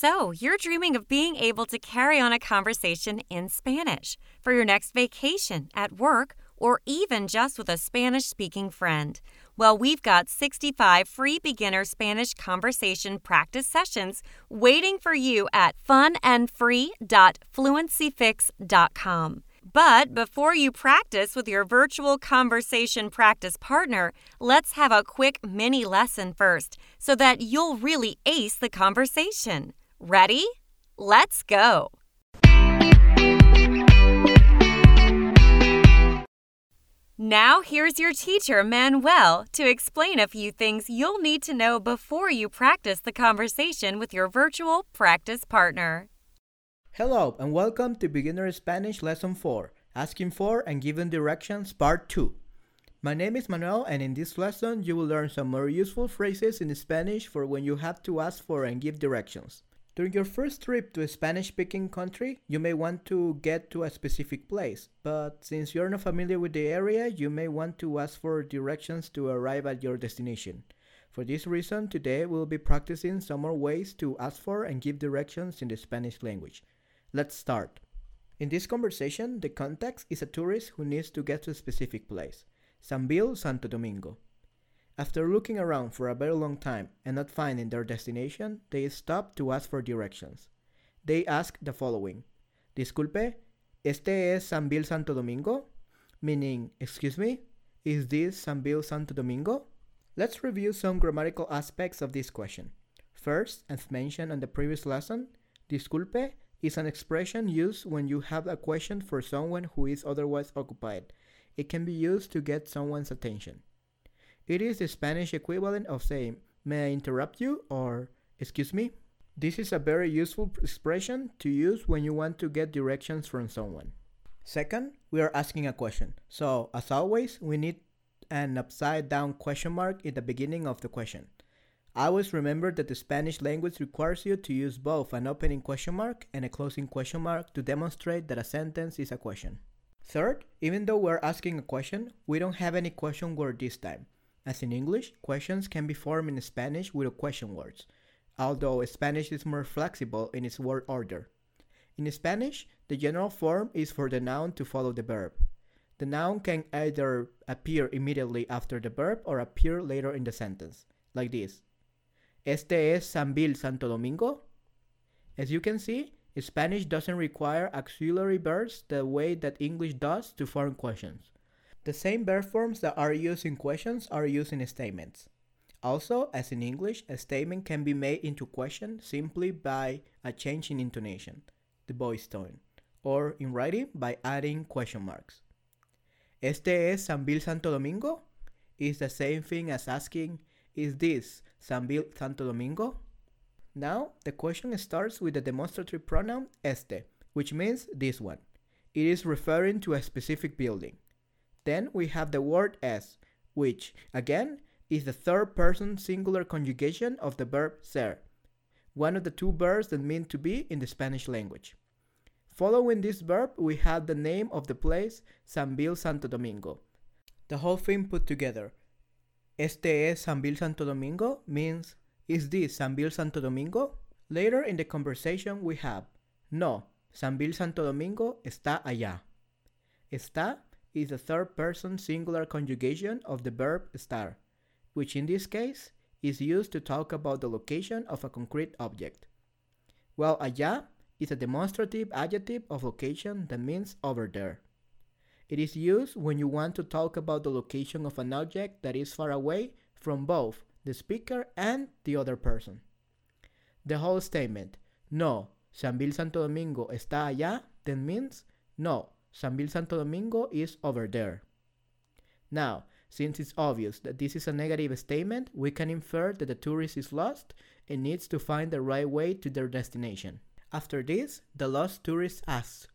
So, you're dreaming of being able to carry on a conversation in Spanish for your next vacation, at work, or even just with a Spanish speaking friend. Well, we've got 65 free beginner Spanish conversation practice sessions waiting for you at funandfree.fluencyfix.com. But before you practice with your virtual conversation practice partner, let's have a quick mini lesson first so that you'll really ace the conversation. Ready? Let's go. Now, here's your teacher, Manuel, to explain a few things you'll need to know before you practice the conversation with your virtual practice partner. Hello, and welcome to Beginner Spanish Lesson 4 Asking for and Giving Directions Part 2. My name is Manuel, and in this lesson, you will learn some more useful phrases in Spanish for when you have to ask for and give directions. During your first trip to a Spanish speaking country, you may want to get to a specific place, but since you're not familiar with the area, you may want to ask for directions to arrive at your destination. For this reason, today we'll be practicing some more ways to ask for and give directions in the Spanish language. Let's start. In this conversation, the context is a tourist who needs to get to a specific place, Sambil Santo Domingo. After looking around for a very long time and not finding their destination, they stop to ask for directions. They ask the following Disculpe, ¿este es Sambil Santo Domingo? Meaning, excuse me, is this Sambil Santo Domingo? Let's review some grammatical aspects of this question. First, as mentioned in the previous lesson, disculpe is an expression used when you have a question for someone who is otherwise occupied. It can be used to get someone's attention. It is the Spanish equivalent of saying, May I interrupt you? or Excuse me? This is a very useful expression to use when you want to get directions from someone. Second, we are asking a question. So, as always, we need an upside down question mark in the beginning of the question. Always remember that the Spanish language requires you to use both an opening question mark and a closing question mark to demonstrate that a sentence is a question. Third, even though we're asking a question, we don't have any question word this time. As in English, questions can be formed in Spanish with question words, although Spanish is more flexible in its word order. In Spanish, the general form is for the noun to follow the verb. The noun can either appear immediately after the verb or appear later in the sentence, like this. Este es Sambil Santo Domingo? As you can see, Spanish doesn't require auxiliary verbs the way that English does to form questions. The same verb forms that are used in questions are used in statements. Also, as in English, a statement can be made into question simply by a change in intonation, the voice tone, or in writing by adding question marks. Este es Sambil Santo Domingo? Is the same thing as asking, is this Sambil Santo Domingo? Now, the question starts with the demonstrative pronoun este, which means this one. It is referring to a specific building. Then we have the word es, which, again, is the third person singular conjugation of the verb ser, one of the two verbs that mean to be in the Spanish language. Following this verb, we have the name of the place, Sambil Santo Domingo. The whole thing put together. Este es Sambil Santo Domingo means, is this Sambil Santo Domingo? Later in the conversation, we have, no, Sambil Santo Domingo está allá. Está is the third person singular conjugation of the verb estar, which in this case is used to talk about the location of a concrete object. While allá is a demonstrative adjective of location that means over there. It is used when you want to talk about the location of an object that is far away from both the speaker and the other person. The whole statement, no, Sambil Santo Domingo está allá, then means, no, Sambil Santo Domingo is over there. Now, since it's obvious that this is a negative statement, we can infer that the tourist is lost and needs to find the right way to their destination. After this, the lost tourist asks,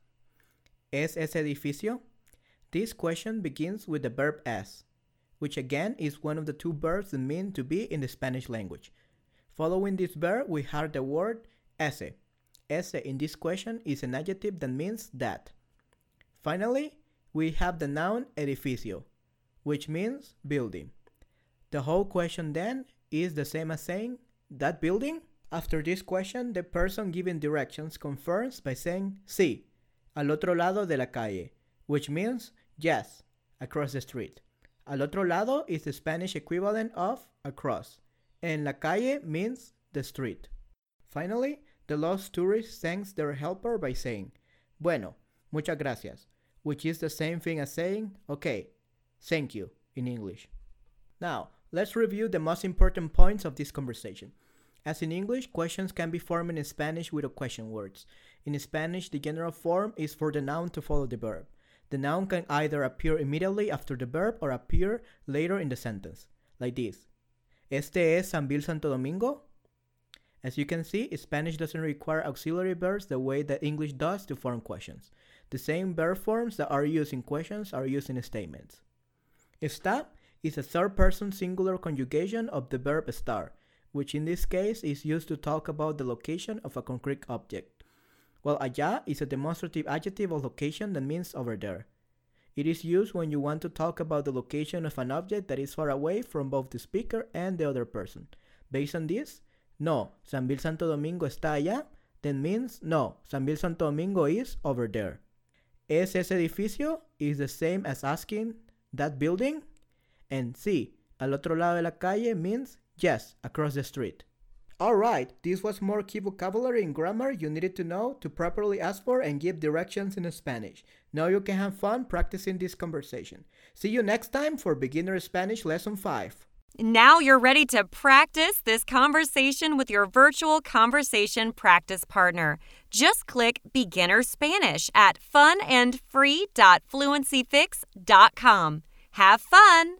¿Es ese edificio? This question begins with the verb es, which again is one of the two verbs that mean to be in the Spanish language. Following this verb, we have the word ese. Ese in this question is an adjective that means that. Finally, we have the noun edificio, which means building. The whole question then is the same as saying, that building? After this question, the person giving directions confirms by saying sí, al otro lado de la calle, which means yes, across the street. Al otro lado is the Spanish equivalent of across, and la calle means the street. Finally, the lost tourist thanks their helper by saying, Bueno, muchas gracias, which is the same thing as saying, okay, thank you in English. Now, let's review the most important points of this conversation. As in English, questions can be formed in Spanish with question words. In Spanish, the general form is for the noun to follow the verb. The noun can either appear immediately after the verb or appear later in the sentence, like this. ¿Este es Sambil Santo Domingo? As you can see, Spanish doesn't require auxiliary verbs the way that English does to form questions. The same verb forms that are used in questions are used in statements. Está is a third person singular conjugation of the verb estar, which in this case is used to talk about the location of a concrete object, while allá is a demonstrative adjective of location that means over there. It is used when you want to talk about the location of an object that is far away from both the speaker and the other person. Based on this, no, Sambil Santo Domingo está allá, then means no, Sambil Santo Domingo is over there. ¿Es ese edificio? is the same as asking that building? And sí, al otro lado de la calle means Yes, across the street. Alright, this was more key vocabulary and grammar you needed to know to properly ask for and give directions in Spanish. Now you can have fun practicing this conversation. See you next time for Beginner Spanish Lesson 5. Now you're ready to practice this conversation with your virtual conversation practice partner. Just click Beginner Spanish at funandfree.fluencyfix.com. Have fun!